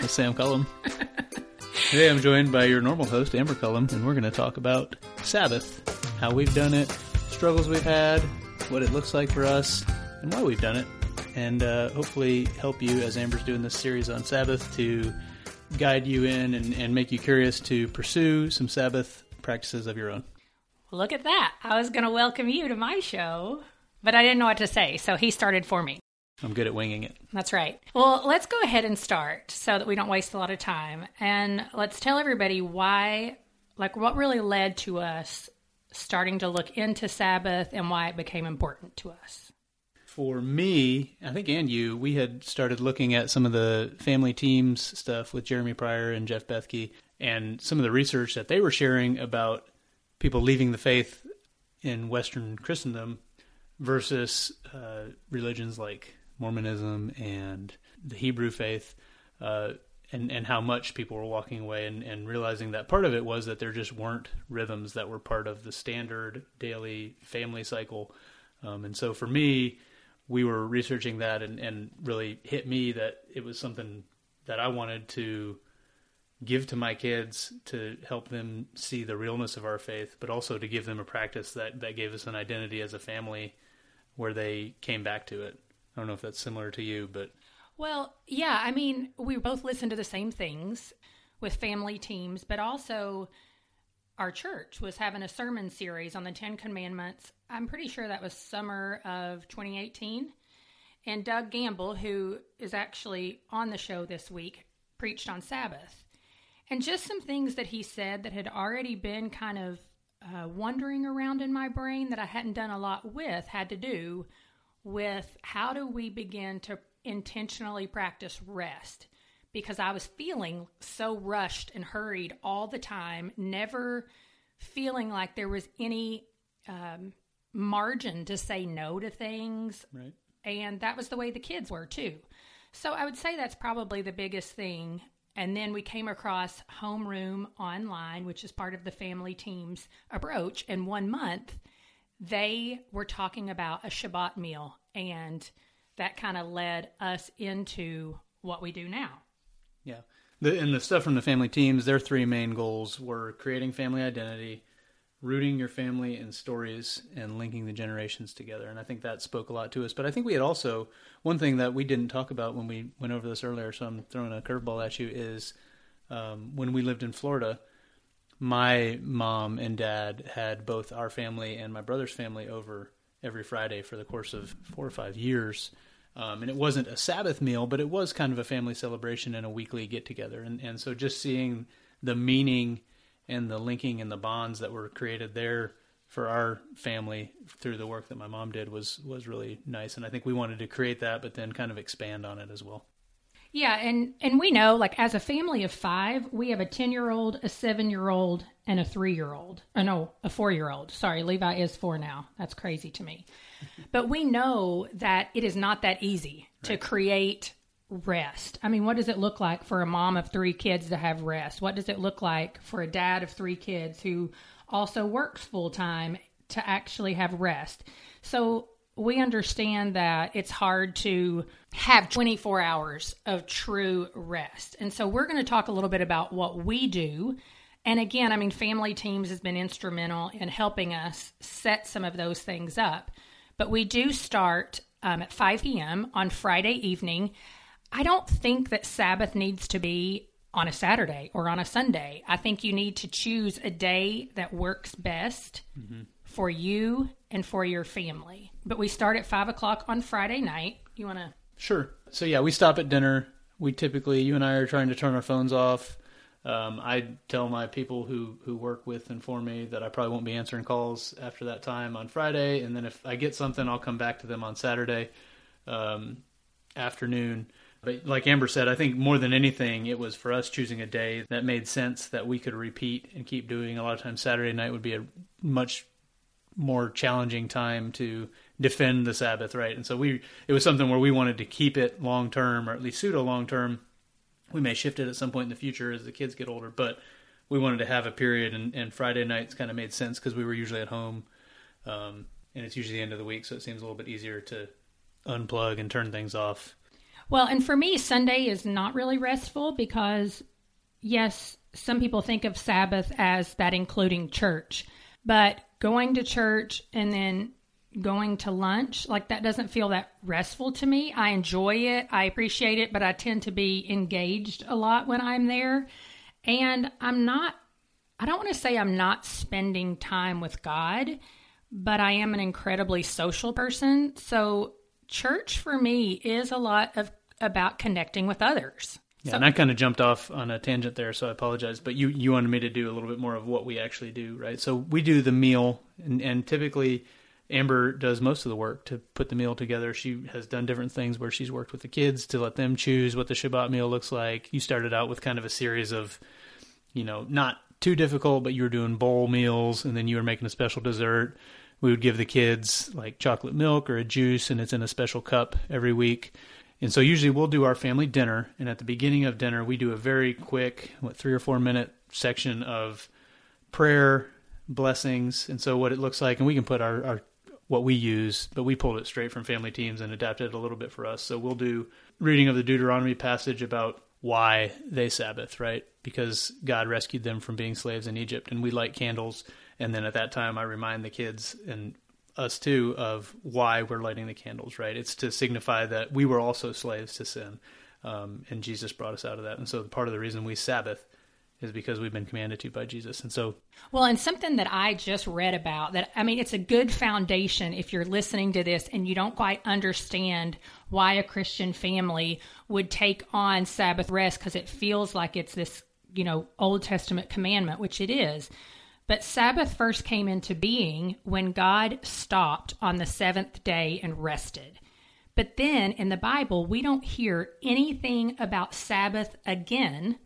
with Sam Cullum. Today I'm joined by your normal host, Amber Cullum, and we're going to talk about Sabbath, how we've done it, struggles we've had, what it looks like for us, and why we've done it, and uh, hopefully help you as Amber's doing this series on Sabbath to guide you in and, and make you curious to pursue some Sabbath practices of your own. Look at that. I was going to welcome you to my show, but I didn't know what to say, so he started for me. I'm good at winging it. That's right. Well, let's go ahead and start so that we don't waste a lot of time. And let's tell everybody why, like, what really led to us starting to look into Sabbath and why it became important to us. For me, I think, and you, we had started looking at some of the family teams stuff with Jeremy Pryor and Jeff Bethke and some of the research that they were sharing about people leaving the faith in Western Christendom versus uh, religions like Mormonism and the Hebrew faith, uh, and and how much people were walking away and, and realizing that part of it was that there just weren't rhythms that were part of the standard daily family cycle, um, and so for me, we were researching that and and really hit me that it was something that I wanted to give to my kids to help them see the realness of our faith, but also to give them a practice that, that gave us an identity as a family where they came back to it. I don't know if that's similar to you, but Well, yeah, I mean, we both listen to the same things with family teams, but also our church was having a sermon series on the Ten Commandments. I'm pretty sure that was summer of 2018. And Doug Gamble, who is actually on the show this week, preached on Sabbath. And just some things that he said that had already been kind of uh, wandering around in my brain that I hadn't done a lot with had to do with how do we begin to intentionally practice rest because I was feeling so rushed and hurried all the time, never feeling like there was any um, margin to say no to things. right. And that was the way the kids were too. So I would say that's probably the biggest thing. And then we came across Homeroom Online, which is part of the family team's approach. And one month, they were talking about a Shabbat meal. And that kind of led us into what we do now. Yeah. The, and the stuff from the family teams, their three main goals were creating family identity, rooting your family in stories, and linking the generations together. And I think that spoke a lot to us. But I think we had also, one thing that we didn't talk about when we went over this earlier, so I'm throwing a curveball at you, is um, when we lived in Florida, my mom and dad had both our family and my brother's family over every Friday for the course of four or five years. Um, and it wasn't a Sabbath meal, but it was kind of a family celebration and a weekly get together. And, and so just seeing the meaning and the linking and the bonds that were created there for our family through the work that my mom did was, was really nice. And I think we wanted to create that, but then kind of expand on it as well. Yeah, and and we know like as a family of 5, we have a 10-year-old, a 7-year-old, and a 3-year-old. Oh uh, no, a 4-year-old. Sorry, Levi is 4 now. That's crazy to me. but we know that it is not that easy to create rest. I mean, what does it look like for a mom of 3 kids to have rest? What does it look like for a dad of 3 kids who also works full-time to actually have rest? So we understand that it's hard to have 24 hours of true rest. And so we're going to talk a little bit about what we do. And again, I mean, family teams has been instrumental in helping us set some of those things up. But we do start um, at 5 p.m. on Friday evening. I don't think that Sabbath needs to be on a Saturday or on a Sunday. I think you need to choose a day that works best for you and for your family. But we start at five o'clock on Friday night. You want to? Sure. So yeah, we stop at dinner. We typically, you and I are trying to turn our phones off. Um, I tell my people who who work with and for me that I probably won't be answering calls after that time on Friday, and then if I get something, I'll come back to them on Saturday um, afternoon. But like Amber said, I think more than anything, it was for us choosing a day that made sense that we could repeat and keep doing. A lot of times, Saturday night would be a much more challenging time to defend the Sabbath, right? And so we, it was something where we wanted to keep it long term, or at least pseudo long term. We may shift it at some point in the future as the kids get older, but we wanted to have a period, and, and Friday nights kind of made sense because we were usually at home, um, and it's usually the end of the week, so it seems a little bit easier to unplug and turn things off. Well, and for me, Sunday is not really restful because, yes, some people think of Sabbath as that including church, but going to church and then going to lunch, like that doesn't feel that restful to me. I enjoy it, I appreciate it, but I tend to be engaged a lot when I'm there. And I'm not, I don't want to say I'm not spending time with God, but I am an incredibly social person. So church for me is a lot of about connecting with others. Yeah, So- and I kind of jumped off on a tangent there, so I apologize. But you you wanted me to do a little bit more of what we actually do, right? So we do the meal, and, and typically Amber does most of the work to put the meal together. She has done different things where she's worked with the kids to let them choose what the Shabbat meal looks like. You started out with kind of a series of, you know, not too difficult, but you were doing bowl meals, and then you were making a special dessert. We would give the kids like chocolate milk or a juice, and it's in a special cup every week. And so usually we'll do our family dinner, and at the beginning of dinner, we do a very quick, what, three or four minute section of prayer, blessings, and so what it looks like, and we can put our, our what we use, but we pulled it straight from family teams and adapted it a little bit for us. So we'll do reading of the Deuteronomy passage about why they Sabbath, right? Because God rescued them from being slaves in Egypt, and we light candles. And then at that time, I remind the kids and us too of why we're lighting the candles, right? It's to signify that we were also slaves to sin, um, and Jesus brought us out of that. And so part of the reason we Sabbath is because we've been commanded to by Jesus. And so Well, and something that I just read about that, I mean, it's a good foundation if you're listening to this and you don't quite understand why a Christian family would take on Sabbath rest because it feels like it's this, you know, Old Testament commandment, which it is. But Sabbath first came into being when God stopped on the seventh day and rested. But then in the Bible, we don't hear anything about Sabbath again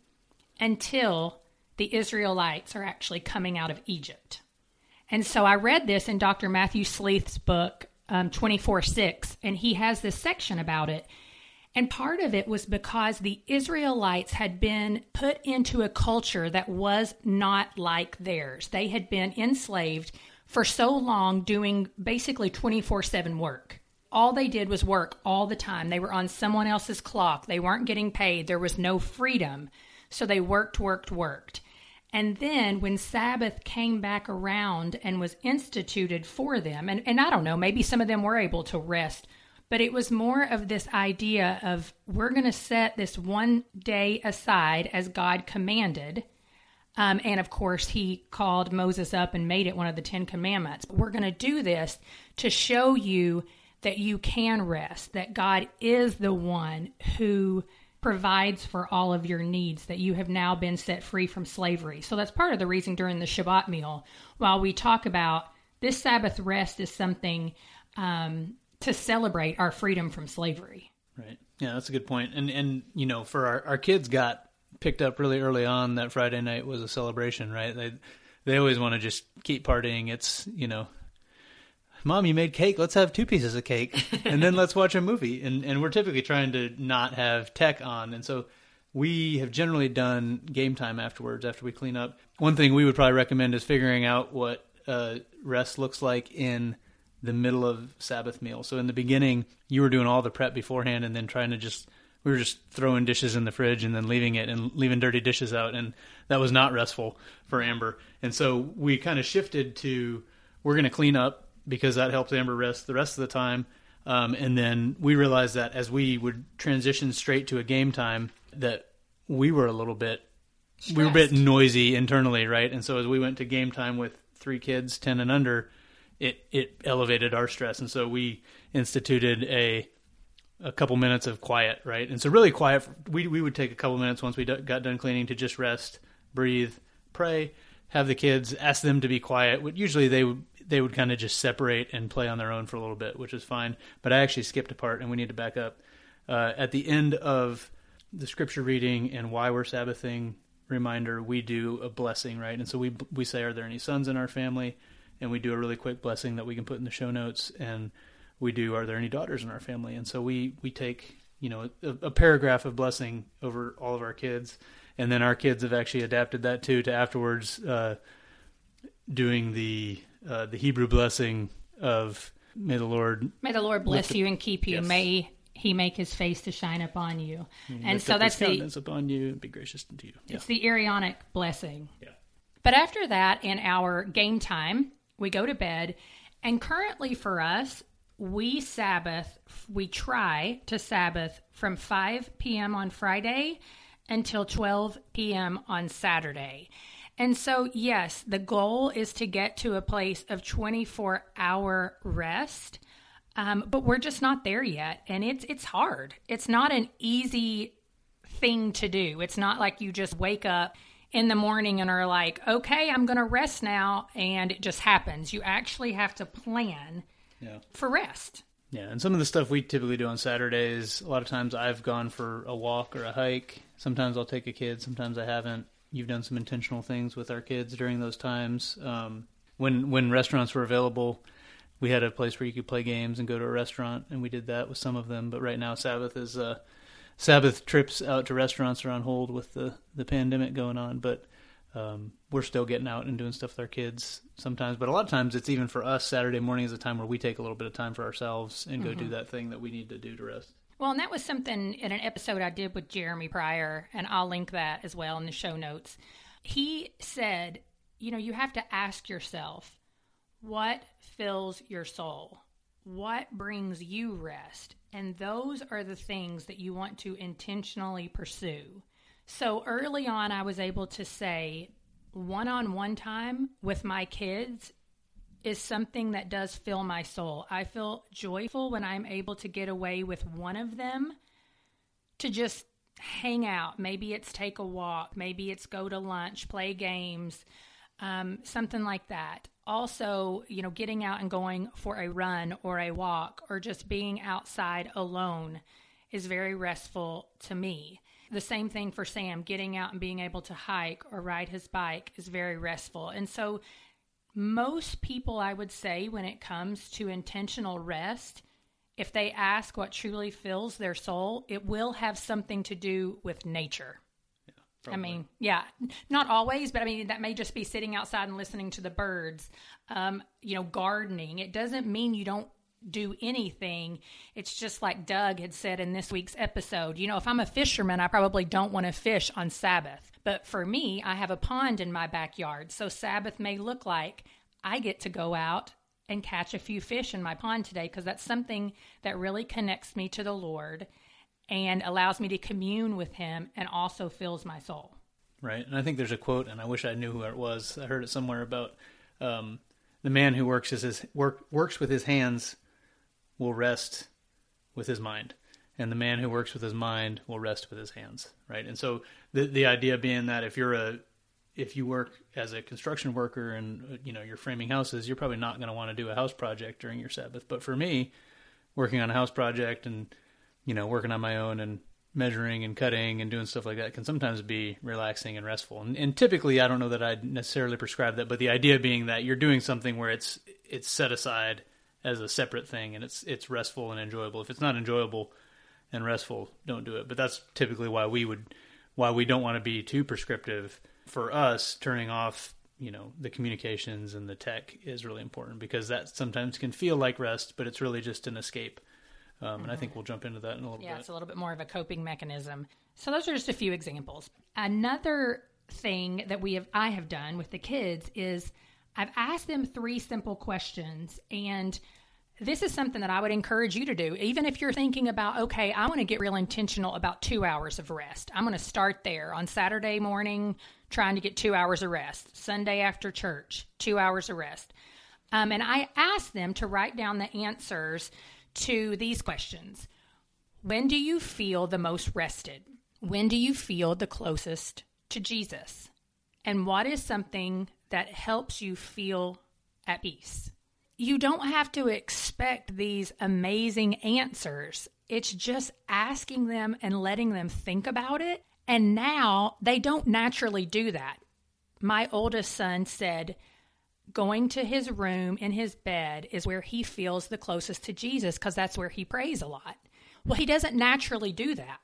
until the Israelites are actually coming out of Egypt. And so I read this in Dr. Matthew Sleeth's book, um, 24 6, and he has this section about it. And part of it was because the Israelites had been put into a culture that was not like theirs. They had been enslaved for so long, doing basically 24 7 work. All they did was work all the time. They were on someone else's clock. They weren't getting paid. There was no freedom. So they worked, worked, worked. And then when Sabbath came back around and was instituted for them, and, and I don't know, maybe some of them were able to rest, but it was more of this idea of we're going to set this one day aside as God commanded. Um, and of course, he called Moses up and made it one of the Ten Commandments. But we're going to do this to show you that you can rest, that God is the one who provides for all of your needs, that you have now been set free from slavery. So that's part of the reason during the Shabbat meal, while we talk about this Sabbath rest is something um, to celebrate our freedom from slavery. Right. Yeah, that's a good point. And and you know, for our our kids got picked up really early on that Friday night was a celebration, right? They they always want to just keep partying. It's, you know, Mom, you made cake. Let's have two pieces of cake and then let's watch a movie. And and we're typically trying to not have tech on. And so we have generally done game time afterwards after we clean up. One thing we would probably recommend is figuring out what uh, rest looks like in the middle of Sabbath meal. So in the beginning, you were doing all the prep beforehand, and then trying to just we were just throwing dishes in the fridge and then leaving it and leaving dirty dishes out, and that was not restful for Amber. And so we kind of shifted to we're going to clean up because that helps Amber rest the rest of the time. Um, and then we realized that as we would transition straight to a game time, that we were a little bit we were a bit noisy internally, right? And so as we went to game time with three kids, ten and under, it it elevated our stress, and so we instituted a a couple minutes of quiet, right? And so really quiet. We we would take a couple minutes once we got done cleaning to just rest, breathe, pray, have the kids, ask them to be quiet. Usually they would they would kind of just separate and play on their own for a little bit, which is fine. But I actually skipped a part, and we need to back up. uh, at the end of the scripture reading and why we're Sabbathing reminder, we do a blessing, right? And so we we say, "Are there any sons in our family?" And we do a really quick blessing that we can put in the show notes, and we do, "Are there any daughters in our family?" And so we we take you know a, a paragraph of blessing over all of our kids, and then our kids have actually adapted that too to afterwards uh, doing the uh, the Hebrew blessing of May the Lord May the Lord bless the- you and keep you. Yes. May He make His face to shine upon you. And lift so that's the upon you and be gracious unto you. Yeah. it's the Aaronic blessing. yeah. But after that, in our game time, we go to bed. And currently for us, we Sabbath, we try to Sabbath from 5 p.m. on Friday until 12 p.m. on Saturday. And so, yes, the goal is to get to a place of 24 hour rest. Um, but we're just not there yet. And it's, it's hard. It's not an easy thing to do. It's not like you just wake up in the morning and are like, okay, I'm going to rest now. And it just happens. You actually have to plan Yeah. for rest. Yeah, and some of the stuff we typically do on Saturdays, a lot of times I've gone for a walk or a hike. Sometimes I'll take a kid, sometimes I haven't. You've done some intentional things with our kids during those times. Um, when when restaurants were available, we had a place where you could play games and go to a restaurant, and we did that with some of them. But right now, Sabbath is uh, Sabbath trips out to restaurants are on hold with the the pandemic going on. But um, we're still getting out and doing stuff with our kids sometimes. But a lot of times, it's even for us. Saturday morning is a time where we take a little bit of time for ourselves and go do that thing that we need to do to rest. Well, and that was something in an episode I did with Jeremy Pryor, and I'll link that as well in the show notes. He said, you know, you have to ask yourself, what fills your soul? What brings you rest? And those are the things that you want to intentionally pursue. So early on, I was able to say, one on one time with my kids is something that does fill my soul. I feel joyful when I'm able to get away with one of them to just hang out. Maybe it's take a walk, maybe it's go to lunch, play games, um, something like that. Also, you know, getting out and going for a run or a walk or just being outside alone is very restful to me. The same thing for Sam, getting out and being able to hike or ride his bike is very restful. And so, most people, I would say, when it comes to intentional rest, if they ask what truly fills their soul, it will have something to do with nature. I mean, yeah, not always, but I mean, that may just be sitting outside and listening to the birds, um, you know, gardening. It doesn't mean you don't do anything. It's just like Doug had said in this week's episode. You know, if I'm a fisherman, I probably don't want to fish on Sabbath. But for me, I have a pond in my backyard. So Sabbath may look like I get to go out and catch a few fish in my pond today because that's something that really connects me to the Lord and allows me to commune with Him and also fills my soul. Right. And I think there's a quote, and I wish I knew who it was. I heard it somewhere about um, the man who works his, his work works with his hands will rest with his mind, and the man who works with his mind will rest with his hands. Right. And so the the idea being that if you're a if you work as a construction worker and you know you're framing houses, you're probably not going to want to do a house project during your Sabbath. But for me, working on a house project and you know working on my own and measuring and cutting and doing stuff like that can sometimes be relaxing and restful. And, and typically, I don't know that I'd necessarily prescribe that, but the idea being that you're doing something where it's it's set aside as a separate thing and it's it's restful and enjoyable. If it's not enjoyable and restful, don't do it. But that's typically why we would why we don't want to be too prescriptive. For us, turning off you know the communications and the tech is really important because that sometimes can feel like rest, but it's really just an escape. Um, and I think we'll jump into that in a little Yeah, bit. Yeah, it's a little bit more of a coping mechanism. So those are just a few examples. Another thing that we have I have done with the kids is I've asked them three simple questions and this is something that I would encourage you to do. Even if you're thinking about, okay, I want to get real intentional about two hours of rest. I'm going to start there on Saturday morning, trying to get two hours of rest. Sunday after church, two hours of rest. Um, and I asked them to write down the answers to these questions. When do you feel the most rested? When do you feel the closest to Jesus? And what is something that helps you feel at peace? You don't have to expect these amazing answers. it's just asking them and letting them think about it. And now they don't naturally do that. My oldest son said, going to his room in his bed is where he feels the closest to Jesus because that's where he prays a lot. Well, he doesn't naturally do that.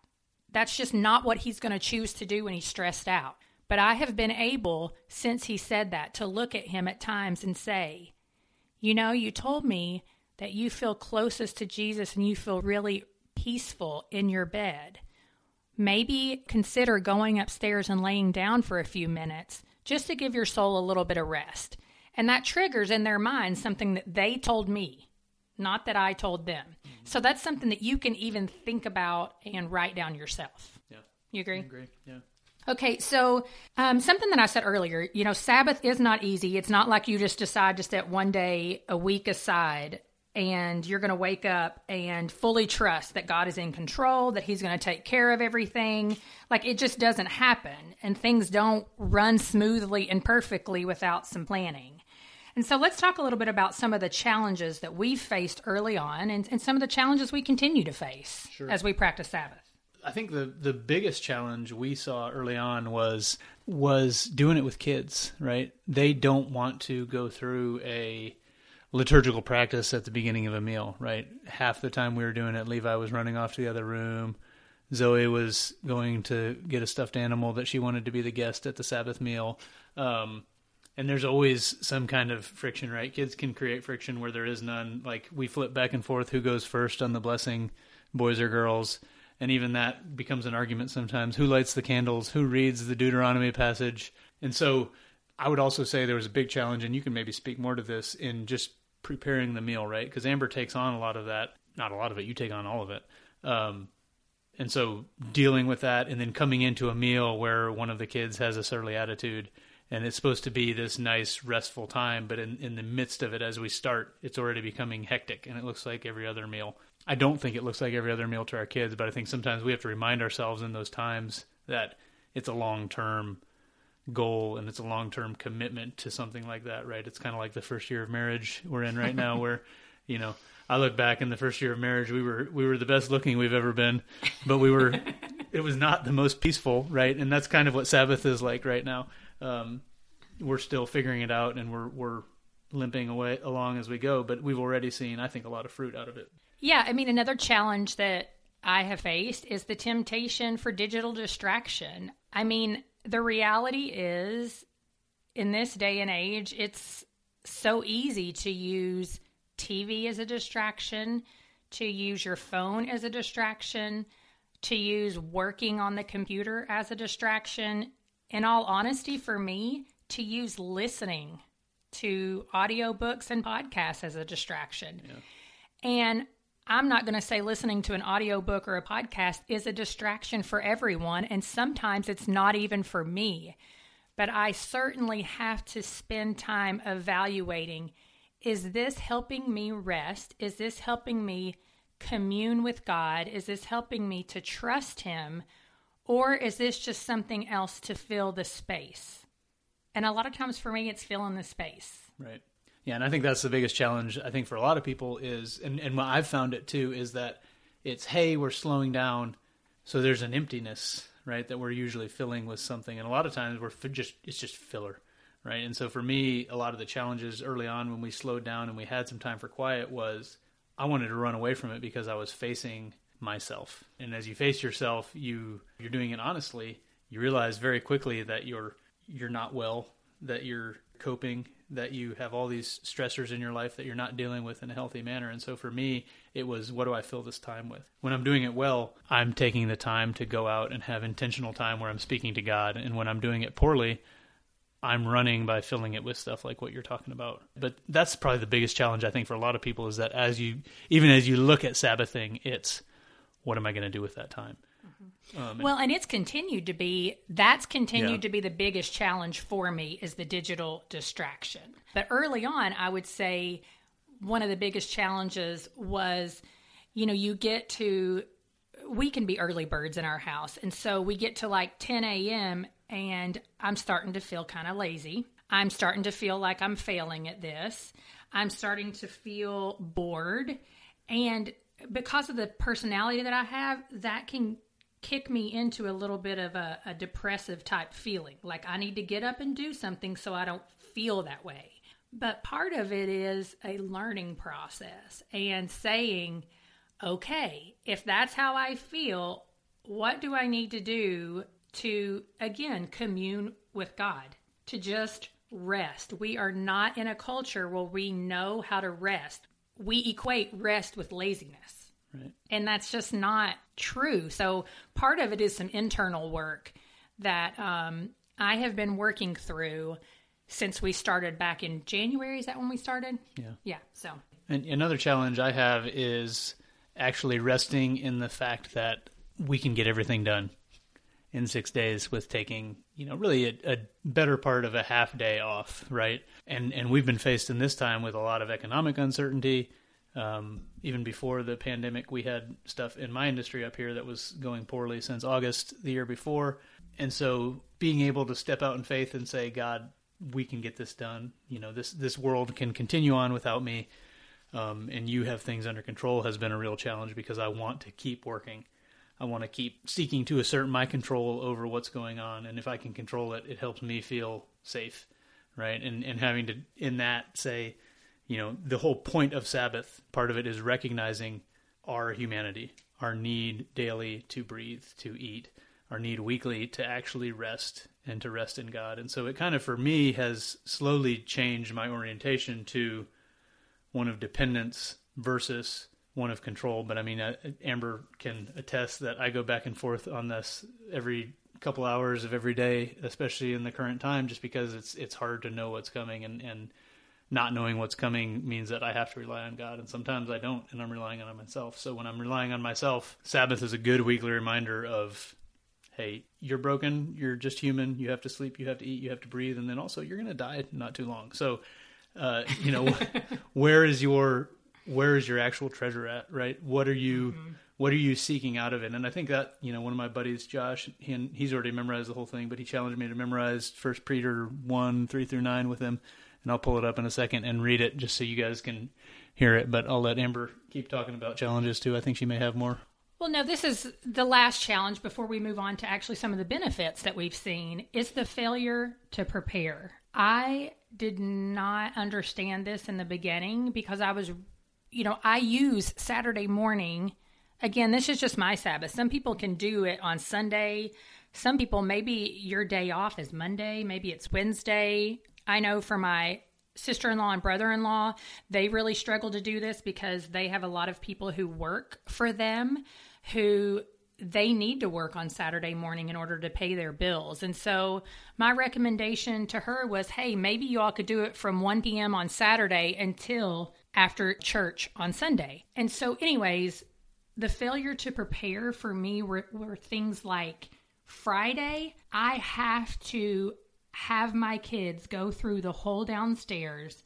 That's just not what he's going to choose to do when he's stressed out. But I have been able, since he said that, to look at him at times and say, You know, you told me that you feel closest to Jesus and you feel really peaceful in your bed. Maybe consider going upstairs and laying down for a few minutes just to give your soul a little bit of rest. And that triggers in their mind something that they told me, not that I told them. Mm-hmm. So that's something that you can even think about and write down yourself. Yeah. You agree? I agree. Yeah. Okay, so um, something that I said earlier, you know, Sabbath is not easy. It's not like you just decide to set one day a week aside and you're going to wake up and fully trust that God is in control, that He's going to take care of everything. Like it just doesn't happen, and things don't run smoothly and perfectly without some planning. And so let's talk a little bit about some of the challenges that we've faced early on and, and some of the challenges we continue to face sure. as we practice Sabbath. I think the the biggest challenge we saw early on was was doing it with kids, right? They don't want to go through a liturgical practice at the beginning of a meal, right? Half the time we were doing it, Levi was running off to the other room. Zoe was going to get a stuffed animal that she wanted to be the guest at the Sabbath meal. Um, and there's always some kind of friction, right? Kids can create friction where there is none. Like we flip back and forth who goes first on the blessing, boys or girls. And even that becomes an argument sometimes. Who lights the candles? Who reads the Deuteronomy passage? And so I would also say there was a big challenge, and you can maybe speak more to this in just preparing the meal, right? Because Amber takes on a lot of that. Not a lot of it. You take on all of it. Um, and so dealing with that, and then coming into a meal where one of the kids has a surly attitude, and it's supposed to be this nice restful time, but in in the midst of it, as we start, it's already becoming hectic, and it looks like every other meal. I don't think it looks like every other meal to our kids, but I think sometimes we have to remind ourselves in those times that it's a long term goal and it's a long term commitment to something like that, right? It's kind of like the first year of marriage we're in right now, where you know I look back in the first year of marriage, we were we were the best looking we've ever been, but we were it was not the most peaceful, right? And that's kind of what Sabbath is like right now. Um, we're still figuring it out, and we're we're limping away along as we go, but we've already seen, I think, a lot of fruit out of it. Yeah, I mean, another challenge that I have faced is the temptation for digital distraction. I mean, the reality is, in this day and age, it's so easy to use TV as a distraction, to use your phone as a distraction, to use working on the computer as a distraction. In all honesty, for me, to use listening to audiobooks and podcasts as a distraction. Yeah. And I'm not going to say listening to an audiobook or a podcast is a distraction for everyone, and sometimes it's not even for me. But I certainly have to spend time evaluating is this helping me rest? Is this helping me commune with God? Is this helping me to trust Him? Or is this just something else to fill the space? And a lot of times for me, it's filling the space. Right. Yeah, and I think that's the biggest challenge. I think for a lot of people is, and and what I've found it too is that it's hey, we're slowing down, so there's an emptiness, right, that we're usually filling with something, and a lot of times we're just it's just filler, right. And so for me, a lot of the challenges early on when we slowed down and we had some time for quiet was I wanted to run away from it because I was facing myself, and as you face yourself, you you're doing it honestly. You realize very quickly that you're you're not well, that you're coping that you have all these stressors in your life that you're not dealing with in a healthy manner. And so for me, it was what do I fill this time with? When I'm doing it well, I'm taking the time to go out and have intentional time where I'm speaking to God. And when I'm doing it poorly, I'm running by filling it with stuff like what you're talking about. But that's probably the biggest challenge I think for a lot of people is that as you even as you look at Sabbathing, it's what am I going to do with that time? Um, well, and it's continued to be that's continued yeah. to be the biggest challenge for me is the digital distraction. But early on, I would say one of the biggest challenges was, you know, you get to we can be early birds in our house, and so we get to like 10 a.m. and I'm starting to feel kind of lazy. I'm starting to feel like I'm failing at this. I'm starting to feel bored. And because of the personality that I have, that can kick me into a little bit of a, a depressive type feeling. Like I need to get up and do something so I don't feel that way. But part of it is a learning process and saying, okay, if that's how I feel, what do I need to do to, again, commune with God, to just rest? We are not in a culture where we know how to rest. We equate rest with laziness. Right. And that's just not true. So part of it is some internal work that um, I have been working through since we started back in January. Is that when we started? Yeah. Yeah. So And another challenge I have is actually resting in the fact that we can get everything done in six days with taking, you know, really a, a better part of a half day off, right? And and we've been faced in this time with a lot of economic uncertainty. Um, even before the pandemic, we had stuff in my industry up here that was going poorly since August the year before. And so being able to step out in faith and say, God, we can get this done. You know, this this world can continue on without me, um, and you have things under control has been a real challenge because I want to keep working. I want to keep seeking to assert my control over what's going on, and if I can control it, it helps me feel safe, right? And and having to in that say, you know, the whole point of Sabbath, part of it is recognizing our humanity, our need daily to breathe, to eat, our need weekly to actually rest and to rest in God. And so it kind of, for me, has slowly changed my orientation to one of dependence versus one of control. But I mean, uh, Amber can attest that I go back and forth on this every couple hours of every day, especially in the current time, just because it's it's hard to know what's coming and and not knowing what's coming means that I have to rely on God, and sometimes I don't, and I'm relying on myself. So when I'm relying on myself, Sabbath is a good weekly reminder of, hey, you're broken, you're just human, you have to sleep, you have to eat, you have to breathe, and then also you're going to die not too long. So, uh, you know, where is your where is your actual treasure at, right? What are you mm-hmm. what are you seeking out of it? And I think that you know one of my buddies, Josh, he, and he's already memorized the whole thing, but he challenged me to memorize First Peter one three through nine with him and I'll pull it up in a second and read it just so you guys can hear it. But I'll let Amber keep talking about challenges too. I think she may have more. Well, no, this is the last challenge before we move on to actually some of the benefits that we've seen is the failure to prepare. I did not understand this in the beginning because I was, you know, I use Saturday morning. Again, this is just my Sabbath. Some people can do it on Sunday. Some people, maybe your day off is Monday, maybe it's Wednesday. I know for my sister in law and brother in law, they really struggle to do this because they have a lot of people who work for them who they need to work on Saturday morning in order to pay their bills. And so my recommendation to her was hey, maybe you all could do it from 1 p.m. on Saturday until after church on Sunday. And so, anyways, the failure to prepare for me were, were things like Friday, I have to have my kids go through the whole downstairs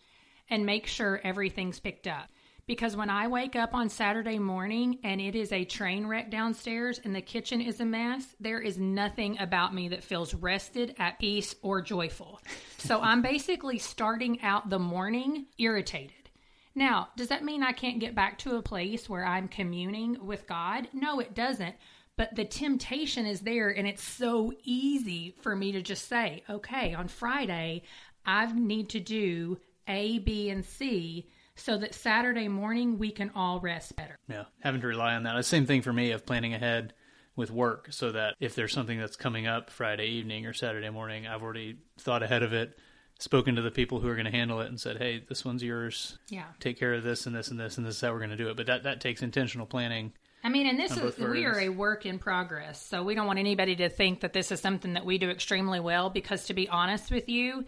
and make sure everything's picked up. Because when I wake up on Saturday morning and it is a train wreck downstairs and the kitchen is a mess, there is nothing about me that feels rested, at peace, or joyful. So I'm basically starting out the morning irritated. Now, does that mean I can't get back to a place where I'm communing with God? No, it doesn't. But the temptation is there, and it's so easy for me to just say, okay, on Friday, I need to do A, B, and C so that Saturday morning we can all rest better. Yeah, having to rely on that. The same thing for me of planning ahead with work so that if there's something that's coming up Friday evening or Saturday morning, I've already thought ahead of it, spoken to the people who are going to handle it and said, "Hey, this one's yours. Yeah. Take care of this and this and this and this is how we're going to do it." But that that takes intentional planning. I mean, and this is we are a work in progress, so we don't want anybody to think that this is something that we do extremely well. Because to be honest with you,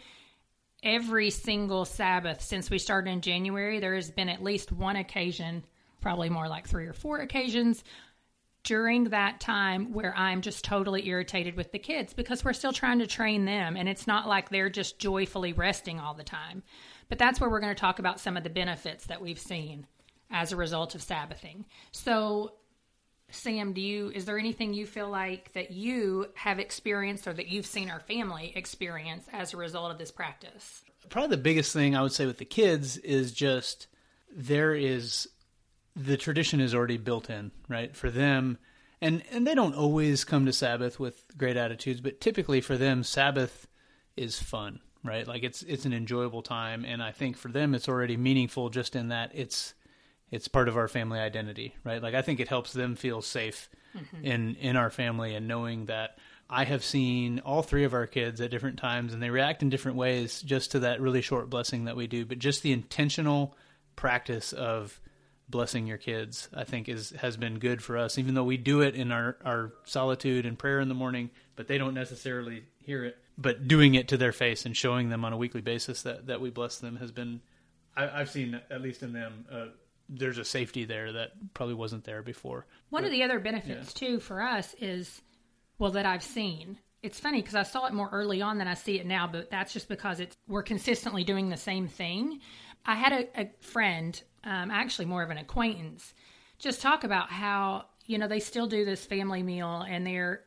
every single Sabbath since we started in January, there has been at least one occasion, probably more like three or four occasions during that time where I'm just totally irritated with the kids because we're still trying to train them and it's not like they're just joyfully resting all the time. But that's where we're going to talk about some of the benefits that we've seen as a result of Sabbathing. So, Sam, do you is there anything you feel like that you have experienced or that you've seen our family experience as a result of this practice? Probably the biggest thing I would say with the kids is just there is the tradition is already built in, right? For them, and and they don't always come to Sabbath with great attitudes, but typically for them, Sabbath is fun, right? Like it's it's an enjoyable time, and I think for them, it's already meaningful just in that it's it's part of our family identity, right? Like I think it helps them feel safe mm-hmm. in in our family and knowing that I have seen all three of our kids at different times and they react in different ways just to that really short blessing that we do, but just the intentional practice of blessing your kids I think is has been good for us even though we do it in our our solitude and prayer in the morning, but they don't necessarily hear it. But doing it to their face and showing them on a weekly basis that that we bless them has been I, have seen at least in them uh, there's a safety there that probably wasn't there before. One but, of the other benefits yeah. too for us is well that I've seen. It's funny because I saw it more early on than I see it now, but that's just because it's we're consistently doing the same thing. I had a, a friend, um, actually more of an acquaintance, just talk about how you know they still do this family meal and their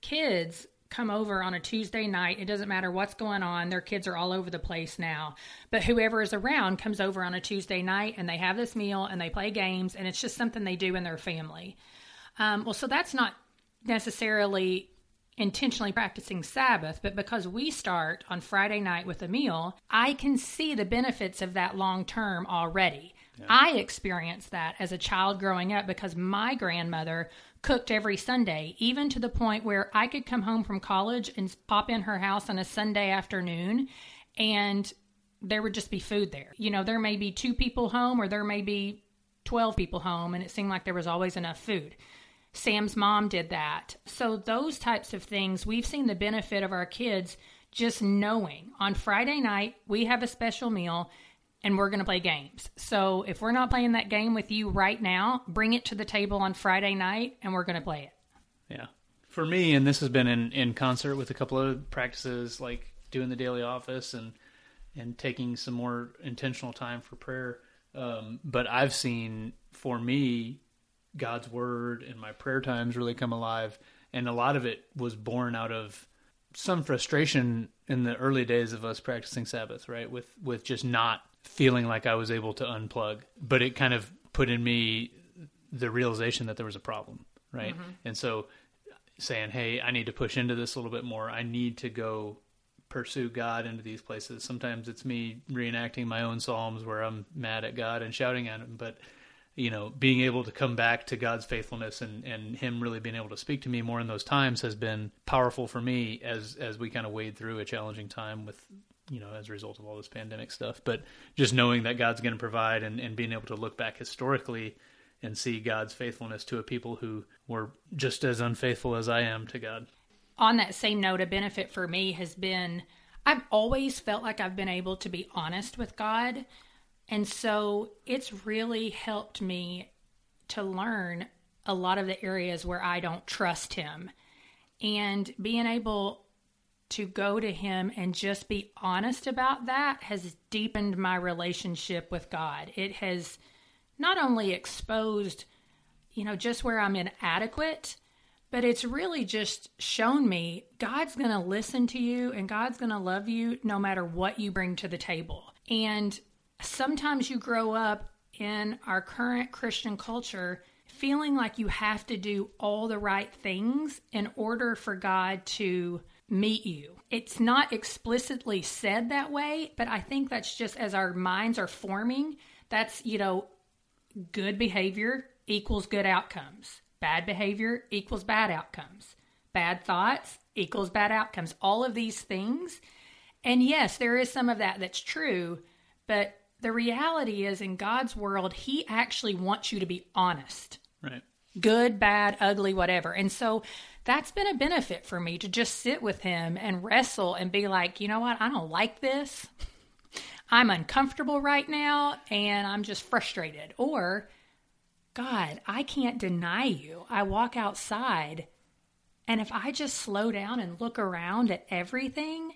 kids come over on a Tuesday night. It doesn't matter what's going on. Their kids are all over the place now. But whoever is around comes over on a Tuesday night and they have this meal and they play games and it's just something they do in their family. Um, well, so that's not necessarily intentionally practicing Sabbath, but because we start on Friday night with a meal, I can see the benefits of that long term already. Yeah. I experienced that as a child growing up because my grandmother cooked every Sunday, even to the point where I could come home from college and pop in her house on a Sunday afternoon and there would just be food there. You know, there may be two people home or there may be 12 people home, and it seemed like there was always enough food. Sam's mom did that. So, those types of things, we've seen the benefit of our kids just knowing on Friday night we have a special meal and we're going to play games. So if we're not playing that game with you right now, bring it to the table on Friday night and we're going to play it. Yeah. For me, and this has been in, in concert with a couple of practices like doing the daily office and and taking some more intentional time for prayer. Um, but I've seen for me God's word and my prayer times really come alive, and a lot of it was born out of some frustration in the early days of us practicing Sabbath, right? With with just not feeling like I was able to unplug, but it kind of put in me the realization that there was a problem, right? Mm-hmm. And so saying, "Hey, I need to push into this a little bit more. I need to go pursue God into these places." Sometimes it's me reenacting my own psalms where I'm mad at God and shouting at him, but you know, being able to come back to God's faithfulness and, and Him really being able to speak to me more in those times has been powerful for me as as we kind of wade through a challenging time with you know, as a result of all this pandemic stuff. But just knowing that God's going to provide and, and being able to look back historically and see God's faithfulness to a people who were just as unfaithful as I am to God. On that same note, a benefit for me has been I've always felt like I've been able to be honest with God. And so it's really helped me to learn a lot of the areas where I don't trust Him. And being able to go to him and just be honest about that has deepened my relationship with God. It has not only exposed, you know, just where I'm inadequate, but it's really just shown me God's going to listen to you and God's going to love you no matter what you bring to the table. And sometimes you grow up in our current Christian culture feeling like you have to do all the right things in order for God to meet you. It's not explicitly said that way, but I think that's just as our minds are forming, that's, you know, good behavior equals good outcomes. Bad behavior equals bad outcomes. Bad thoughts equals bad outcomes. All of these things. And yes, there is some of that that's true, but the reality is in God's world, He actually wants you to be honest. Right. Good, bad, ugly, whatever. And so that's been a benefit for me to just sit with him and wrestle and be like, you know what? I don't like this. I'm uncomfortable right now and I'm just frustrated. Or, God, I can't deny you. I walk outside and if I just slow down and look around at everything,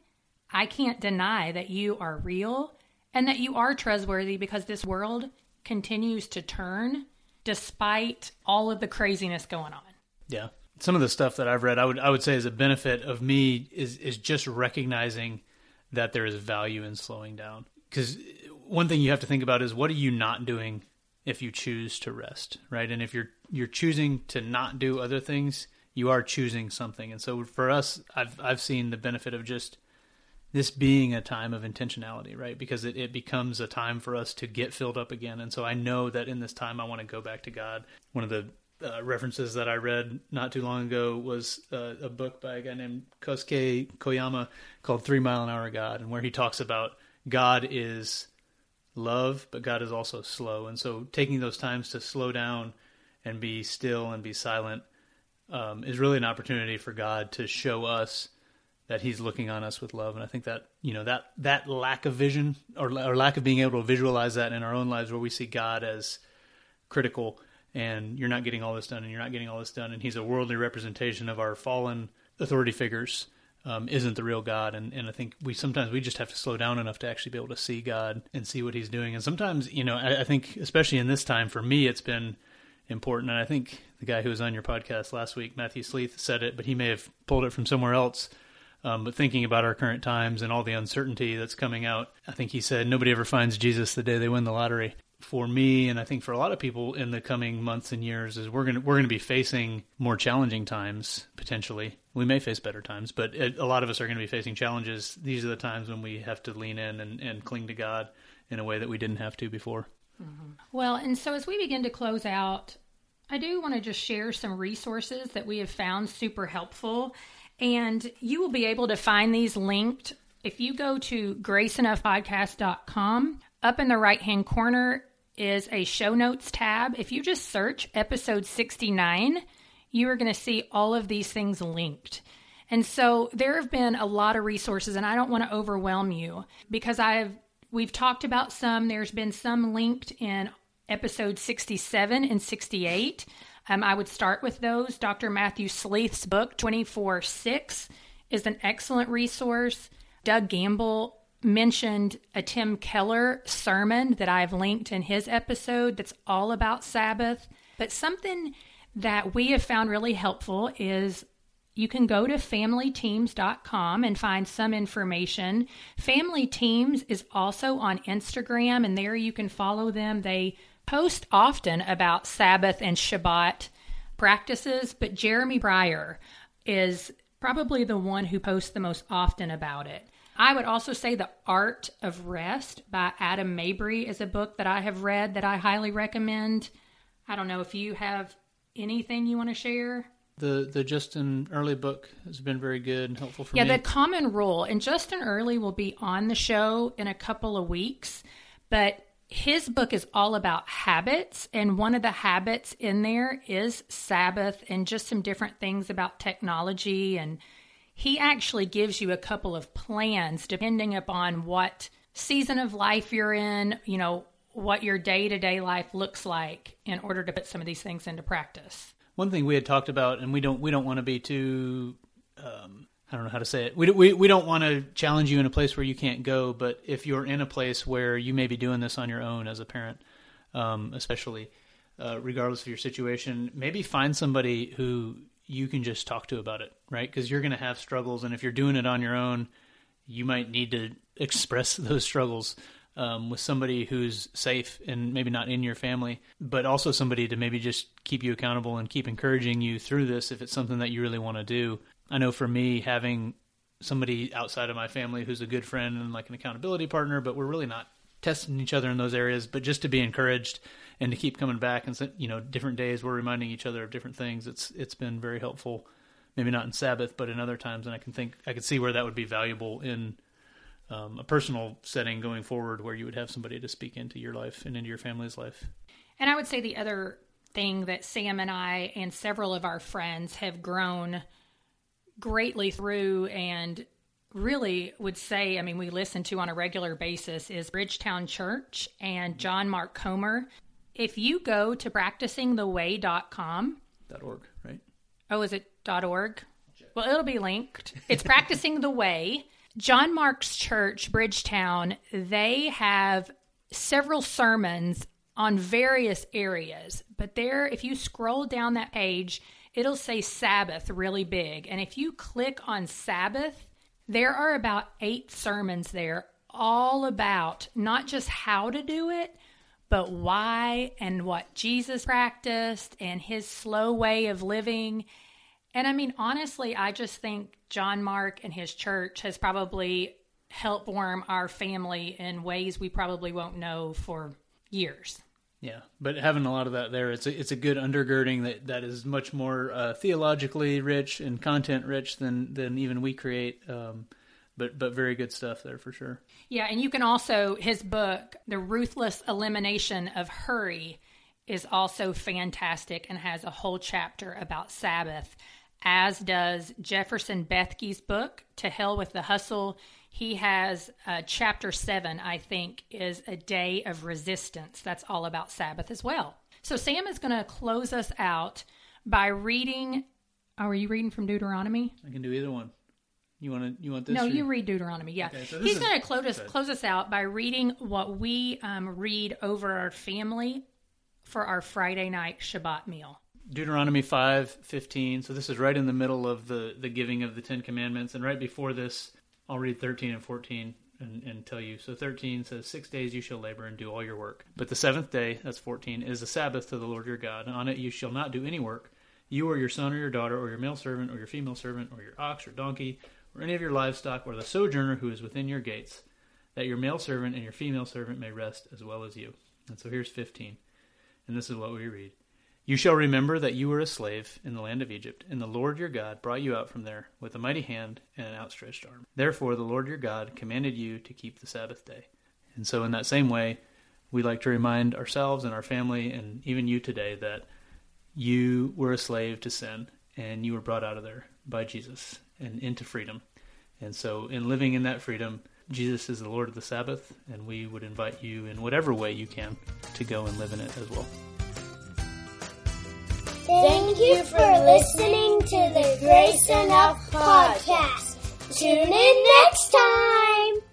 I can't deny that you are real and that you are trustworthy because this world continues to turn despite all of the craziness going on. Yeah some of the stuff that I've read, I would I would say is a benefit of me is is just recognizing that there is value in slowing down. Because one thing you have to think about is what are you not doing if you choose to rest, right? And if you're you're choosing to not do other things, you are choosing something. And so for us, I've I've seen the benefit of just this being a time of intentionality, right? Because it, it becomes a time for us to get filled up again. And so I know that in this time, I want to go back to God. One of the uh, references that I read not too long ago was uh, a book by a guy named Kosuke Koyama called Three Mile an Hour God, and where he talks about God is love, but God is also slow. And so taking those times to slow down and be still and be silent um, is really an opportunity for God to show us that he's looking on us with love. And i think that you know that that lack of vision or, or lack of being able to visualize that in our own lives where we see god as critical and you're not getting all this done and you're not getting all this done and he's a worldly representation of our fallen authority figures um, isn't the real god. And, and i think we sometimes we just have to slow down enough to actually be able to see god and see what he's doing. And sometimes you know I, I think especially in this time for me it's been important. And i think the guy who was on your podcast last week matthew sleeth said it but he may have pulled it from somewhere else um, but thinking about our current times and all the uncertainty that's coming out, I think he said nobody ever finds Jesus the day they win the lottery. For me, and I think for a lot of people in the coming months and years, is we're gonna we're gonna be facing more challenging times potentially. We may face better times, but a lot of us are going to be facing challenges. These are the times when we have to lean in and, and cling to God in a way that we didn't have to before. Mm-hmm. Well, and so as we begin to close out, I do want to just share some resources that we have found super helpful and you will be able to find these linked if you go to graceenoughpodcast.com. Up in the right hand corner is a show notes tab. If you just search episode 69, you are going to see all of these things linked. And so there have been a lot of resources, and I don't want to overwhelm you because I've we've talked about some. There's been some linked in episode 67 and 68. Um, I would start with those. Dr. Matthew Sleeth's book, 24 6, is an excellent resource. Doug Gamble mentioned a Tim Keller sermon that I've linked in his episode that's all about Sabbath. But something that we have found really helpful is you can go to familyteams.com and find some information. Family Teams is also on Instagram, and there you can follow them. They post often about Sabbath and Shabbat practices, but Jeremy Pryor is probably the one who posts the most often about it. I would also say The Art of Rest by Adam Mabry is a book that I have read that I highly recommend. I don't know if you have anything you want to share. The the Justin Earley book has been very good and helpful for yeah, me. Yeah, the Common Rule. And Justin Earley will be on the show in a couple of weeks, but his book is all about habits, and one of the habits in there is Sabbath and just some different things about technology. And he actually gives you a couple of plans depending upon what season of life you're in, you know, what your day to day life looks like in order to put some of these things into practice. One thing we had talked about, and we don't we don't want to be too um, I don't know how to say it. We, we, we don't want to challenge you in a place where you can't go, but if you're in a place where you may be doing this on your own as a parent, um, especially uh, regardless of your situation, maybe find somebody who you can just talk to about it, right? Because you're going to have struggles, and if you're doing it on your own, you might need to express those struggles um, with somebody who's safe and maybe not in your family, but also somebody to maybe just keep you accountable and keep encouraging you through this if it's something that you really want to do. I know for me, having somebody outside of my family who's a good friend and like an accountability partner, but we're really not testing each other in those areas, but just to be encouraged and to keep coming back and you know different days we're reminding each other of different things. It's it's been very helpful. Maybe not in Sabbath, but in other times, and I can think I could see where that would be valuable in um, a personal setting going forward, where you would have somebody to speak into your life and into your family's life. And I would say the other thing that Sam and I and several of our friends have grown greatly through and really would say, I mean, we listen to on a regular basis is Bridgetown Church and John Mark Comer. If you go to practicingtheway.com, .org, right? Oh, is it dot .org? Well, it'll be linked. It's Practicing the Way. John Mark's church, Bridgetown, they have several sermons on various areas. But there, if you scroll down that page, it'll say Sabbath really big. And if you click on Sabbath, there are about eight sermons there, all about not just how to do it, but why and what Jesus practiced and his slow way of living. And I mean, honestly, I just think John Mark and his church has probably helped form our family in ways we probably won't know for years. Yeah, but having a lot of that there, it's a, it's a good undergirding that, that is much more uh, theologically rich and content rich than than even we create. Um, but but very good stuff there for sure. Yeah, and you can also his book, The Ruthless Elimination of Hurry, is also fantastic and has a whole chapter about Sabbath. As does Jefferson Bethke's book, To Hell with the Hustle he has uh, chapter seven, I think, is a day of resistance. That's all about Sabbath as well. So Sam is going to close us out by reading. Oh, are you reading from Deuteronomy? I can do either one. You want to? You want this? No, you read Deuteronomy. Yeah, okay, so he's going to close us close us out by reading what we um, read over our family for our Friday night Shabbat meal. Deuteronomy five fifteen. So this is right in the middle of the the giving of the Ten Commandments, and right before this, I'll read 13 and 14 and, and, tell you. So 13 says, Six days you shall labor and do all your work. But the seventh day, that's 14, is a Sabbath to the Lord your God. On it you shall not do any work, you or your son or your daughter, or your male servant, or your female servant, or your ox or donkey, or any of your livestock, or the sojourner who is within your gates, that your male servant and your female servant may rest as well as you. And so here's 15. And this is what we read. You shall remember that you were a slave in the land of Egypt, and the Lord your God brought you out from there with a mighty hand and an outstretched arm. Therefore, the Lord your God commanded you to keep the Sabbath day. And so, in that same way, we like to remind ourselves and our family, and even you today, that you were a slave to sin, and you were brought out of there by Jesus and into freedom. And so, in living in that freedom, Jesus is the Lord of the Sabbath, and we would invite you in whatever way you can to go and live in it as well. Thank you for listening to the Grace Enough podcast. Tune in next time.